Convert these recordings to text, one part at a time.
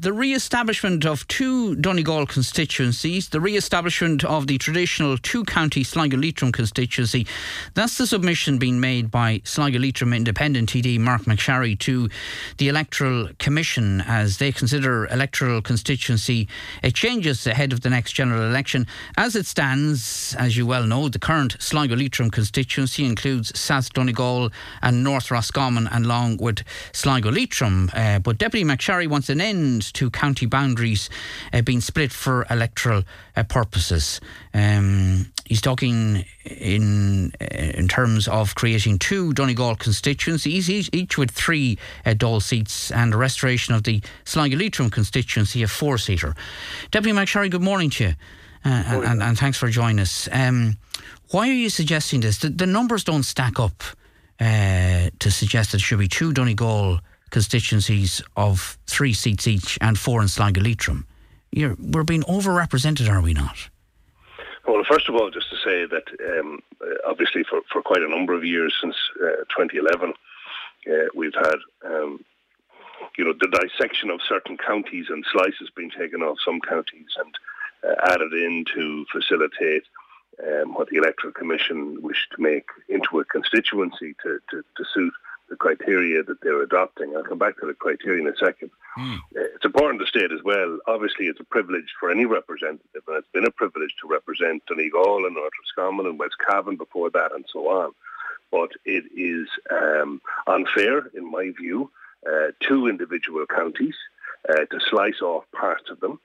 the re-establishment of two Donegal constituencies, the re-establishment of the traditional two-county Sligo Leitrim constituency. That's the submission being made by Sligo Leitrim Independent TD Marc MacSharry to the Electoral Commission as they consider electoral constituency changes ahead of the next general election. As it stands, as you well know, the current Sligo Leitrim constituency includes South Donegal and North Roscommon, along with Sligo Leitrim. Uh, but Deputy MacSharry wants an end to county boundaries uh, being split for electoral uh, purposes. Um, he's talking in uh, in terms of creating two Donegal constituencies, each, each with three uh, Dáil seats, and a restoration of the Sligo Leitrim constituency, a four seater. Deputy MacSharry, good morning to you. Uh, and, and, and, thanks for joining us. Um, why are you suggesting this? The, the numbers don't stack up uh, to suggest that it should be two Donegal constituencies of three seats each and four in Sligo Leitrim. You're, we're being overrepresented, are we not? Well, first of all, just to say that um, obviously for, for quite a number of years since uh, 2011, uh, we've had um, you know the dissection of certain counties and slices being taken off some counties and uh, added in to facilitate um, what the electoral commission wished to make into a constituency to, to, to suit the criteria that they're adopting. I'll come back to the criteria in a second. Mm. It's important to state as well, obviously, it's a privilege for any representative, and it's been a privilege to represent Donegal and North Roscommon and West Cavan before that and so on. But it is um, unfair, in my view, uh, to individual counties uh, to slice off parts of them.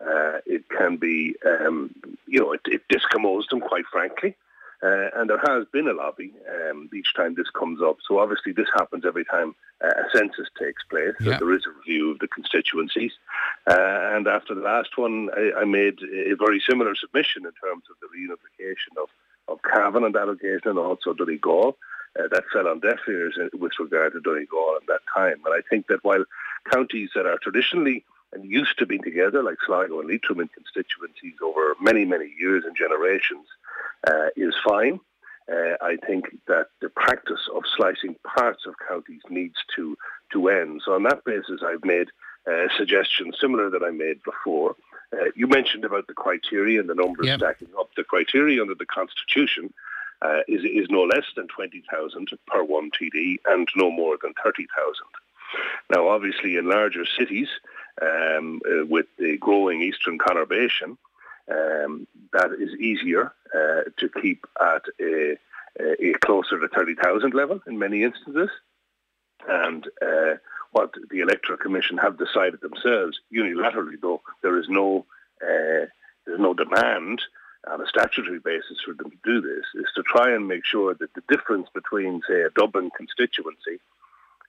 Uh, it can be, um, you know, it, it discommodes them, quite frankly. Uh, and there has been a lobby um, each time this comes up. So obviously this happens every time uh, a census takes place. Yeah. So there is a review of the constituencies. Uh, and after the last one, I, I, made a very similar submission in terms of the reunification of, of Cavan and that occasion and also Donegal. Uh, that fell on deaf ears with regard to Donegal at that time. And I think that while counties that are traditionally and used to being together, like Sligo and Leitrim in constituencies over many, many years and generations, uh, is fine. Uh, I think that the practice of slicing parts of counties needs to, to end. So on that basis, I've made a uh, suggestion similar that I made before. Uh, you mentioned about the criteria and the numbers yep. stacking up. The criteria under the Constitution uh, is, is no less than 20,000 per one TD and no more than 30,000. Now, obviously, in larger cities, um, uh, with the growing eastern conurbation, um, that is easier uh, to keep at a, a closer to 30,000 level in many instances. And uh, what the Electoral Commission have decided themselves unilaterally, though there is no uh, there's no demand on a statutory basis for them to do this, is to try and make sure that the difference between, say, a Dublin constituency,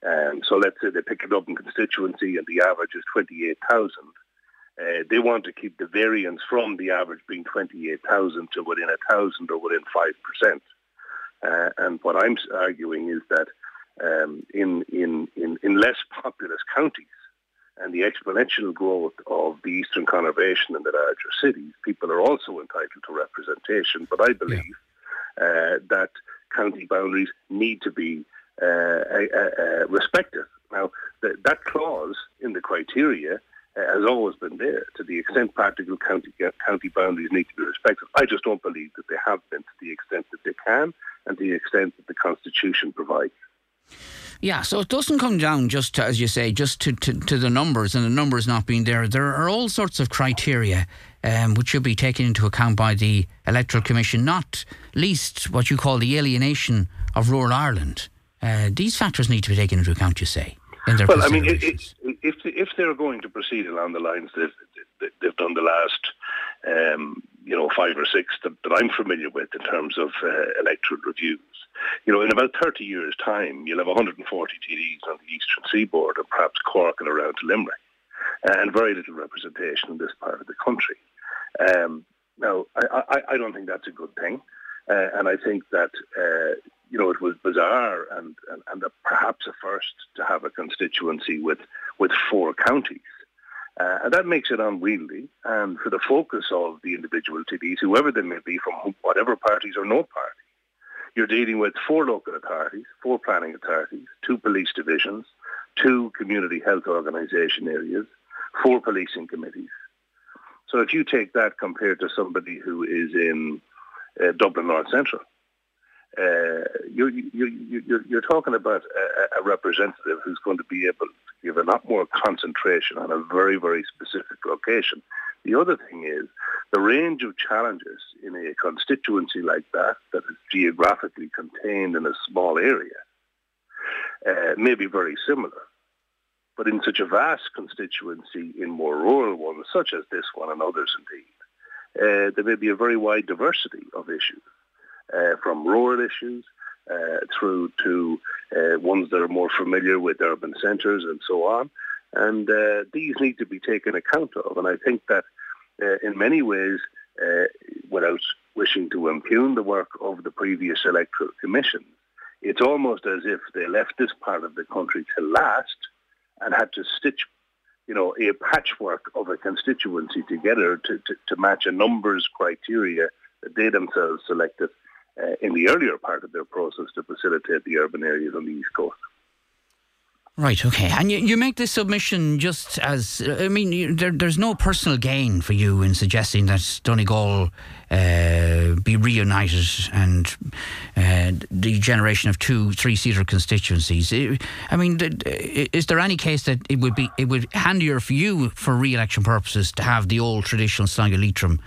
um, so let's say they pick a Dublin constituency and the average is 28,000, uh, they want to keep the variance from the average being 28,000 to within a thousand or within 5%. Uh, and what I'm arguing is that um, in, in, in, in less populous counties and the exponential growth of the eastern conurbation and the larger cities, people are also entitled to representation. But I believe yeah. uh, that county boundaries need to be uh, uh, uh respected. Now, the, that clause in the criteria has always been there. To the extent practical county county boundaries need to be respected, I just don't believe that they have been to the extent that they can and the extent that the Constitution provides. Yeah, so it doesn't come down just to, as you say, just to, to, to, the numbers and the numbers not being there. There are all sorts of criteria um, which should be taken into account by the Electoral Commission, not least what you call the alienation of rural Ireland. Uh, these factors need to be taken into account, you say well, I mean, it, it, if if they're going to proceed along the lines that they've done the last, um, you know, five or six that, that, I'm familiar with in terms of uh, electoral reviews, you know, in about 30 years' time, you'll have 140 TDs on the eastern seaboard and perhaps Cork and around to Limerick, and very little representation in this part of the country. Um, now, I, I, I, don't think that's a good thing, uh, and I think that uh, you know, it was bizarre and, and, and a, perhaps a first to have a constituency with, with four counties. Uh, and that makes it unwieldy. And for the focus of the individual TDs, whoever they may be from whatever parties or no party, you're dealing with four local authorities, four planning authorities, two police divisions, two community health organisation areas, four policing committees. So if you take that compared to somebody who is in uh, Dublin North Central, uh, you're, you're, you're, you're, talking about a, a, representative who's going to be able to give a lot more concentration on a very, very specific location. The other thing is the range of challenges in a constituency like that, that is geographically contained in a small area, uh, may be very similar. But in such a vast constituency, in more rural ones, such as this one and others indeed, uh, there may be a very wide diversity of issues, uh, from rural issues uh, through to uh, ones that are more familiar with urban centres and so on. And uh, these need to be taken account of. And I think that in many ways, without wishing to impugn the work of the previous electoral commission, it's almost as if they left this part of the country to last and had to stitch, you know, a patchwork of a constituency together to, to, to match a numbers criteria that they themselves selected uh, in the earlier part of their process to facilitate the urban areas on the East Coast. Right, okay. And you, you make this submission just as, I mean, you, there, there's no personal gain for you in suggesting that Donegal uh, be reunited and uh, the generation of two, three seater constituencies. I mean, is there any case that it would be, it would handier for you for re election purposes to have the old traditional Sligo Leitrim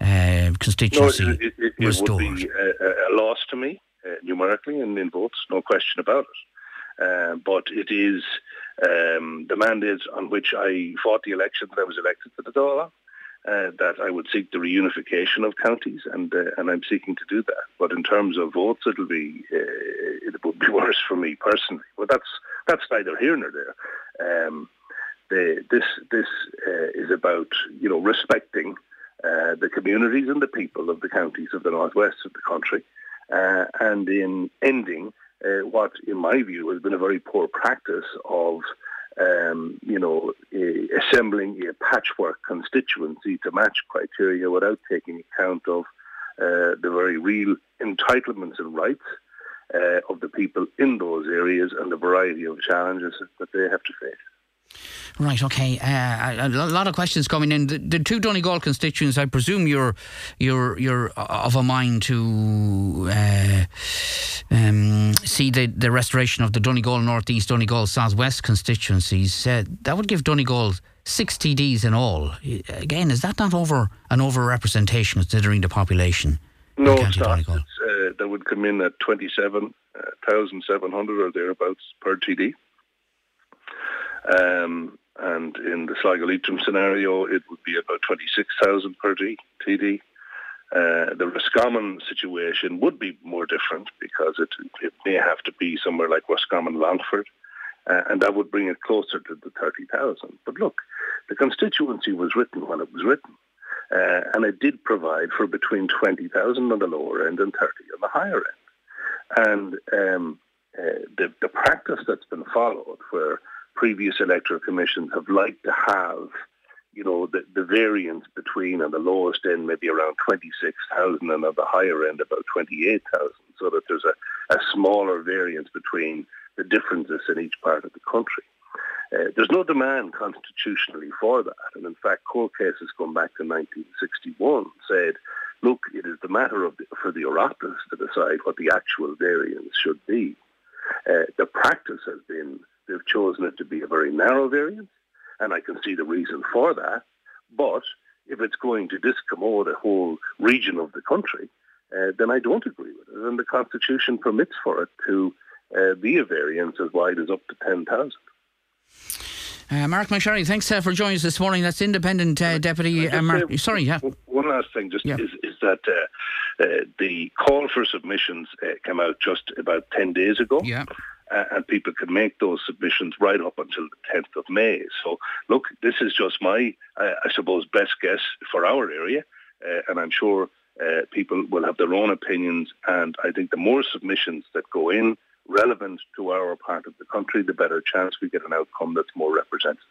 uh, constituency no, it, it, it, restored? It would be a, a loss to me, uh, numerically and in votes, no question about it. Uh, but it is um, the mandate on which I fought the election that I was elected to the Dáil. Uh, that I would seek the reunification of counties, and uh, and I'm seeking to do that. But in terms of votes, it'll be uh, it would be worse for me personally. But that's that's neither here nor there. Um, the, this this uh, is about you know respecting uh, the communities and the people of the counties of the northwest of the country, and in ending uh, what, in my view, has been a very poor practice of, um, you know, assembling a patchwork constituency to match criteria without taking account of uh, the very real entitlements and rights uh, of the people in those areas and the variety of challenges that they have to face. Right, okay. Uh, a lot of questions coming in. The, the, two Donegal constituents, I presume you're you're you're of a mind to uh, um, see the, the restoration of the Donegal North East, Donegal South West constituencies. Uh, that would give Donegal six TDs in all. Again, is that not over an over representation considering the population? No, it's not. It's, uh, that would come in at twenty seven thousand seven hundred or thereabouts per TD. Um, and in the Sligo Leitrim scenario, it would be about 26,000 per TD. Uh, the Roscommon situation would be more different because it, it may have to be somewhere like Roscommon Longford, uh, and that would bring it closer to the 30,000. But look, the constituency was written when it was written, uh, and it did provide for between 20,000 on the lower end and 30 on the higher end. And um, uh, the, the practice that's been followed, where previous electoral commissions have liked to have, you know, the, the variance between on the lowest end maybe around 26,000 and at the higher end about 28,000, so that there's a, a smaller variance between the differences in each part of the country. Uh, there's no demand constitutionally for that. And in fact, court cases going back to 1961 said, look, it is the matter of the, for the Oireachtas to decide what the actual variance should be. Uh, the practice has been They've chosen it to be a very narrow variance, and I can see the reason for that. But if it's going to discommode a whole region of the country, uh, then I don't agree with it. And the Constitution permits for it to uh, be a variance as wide as up to 10,000. Uh, Marc MacSharry, thanks uh, for joining us this morning. That's Independent uh, Deputy. Uh, Mark, sorry, yeah. One last thing, just yeah. is, is that uh, uh, the call for submissions came out just about 10 days ago. Yeah uh, and people can make those submissions right up until the 10th of May. So, look, this is just my, uh, I suppose, best guess for our area, uh, and I'm sure uh, people will have their own opinions. And I think the more submissions that go in relevant to our part of the country, the better chance we get an outcome that's more representative.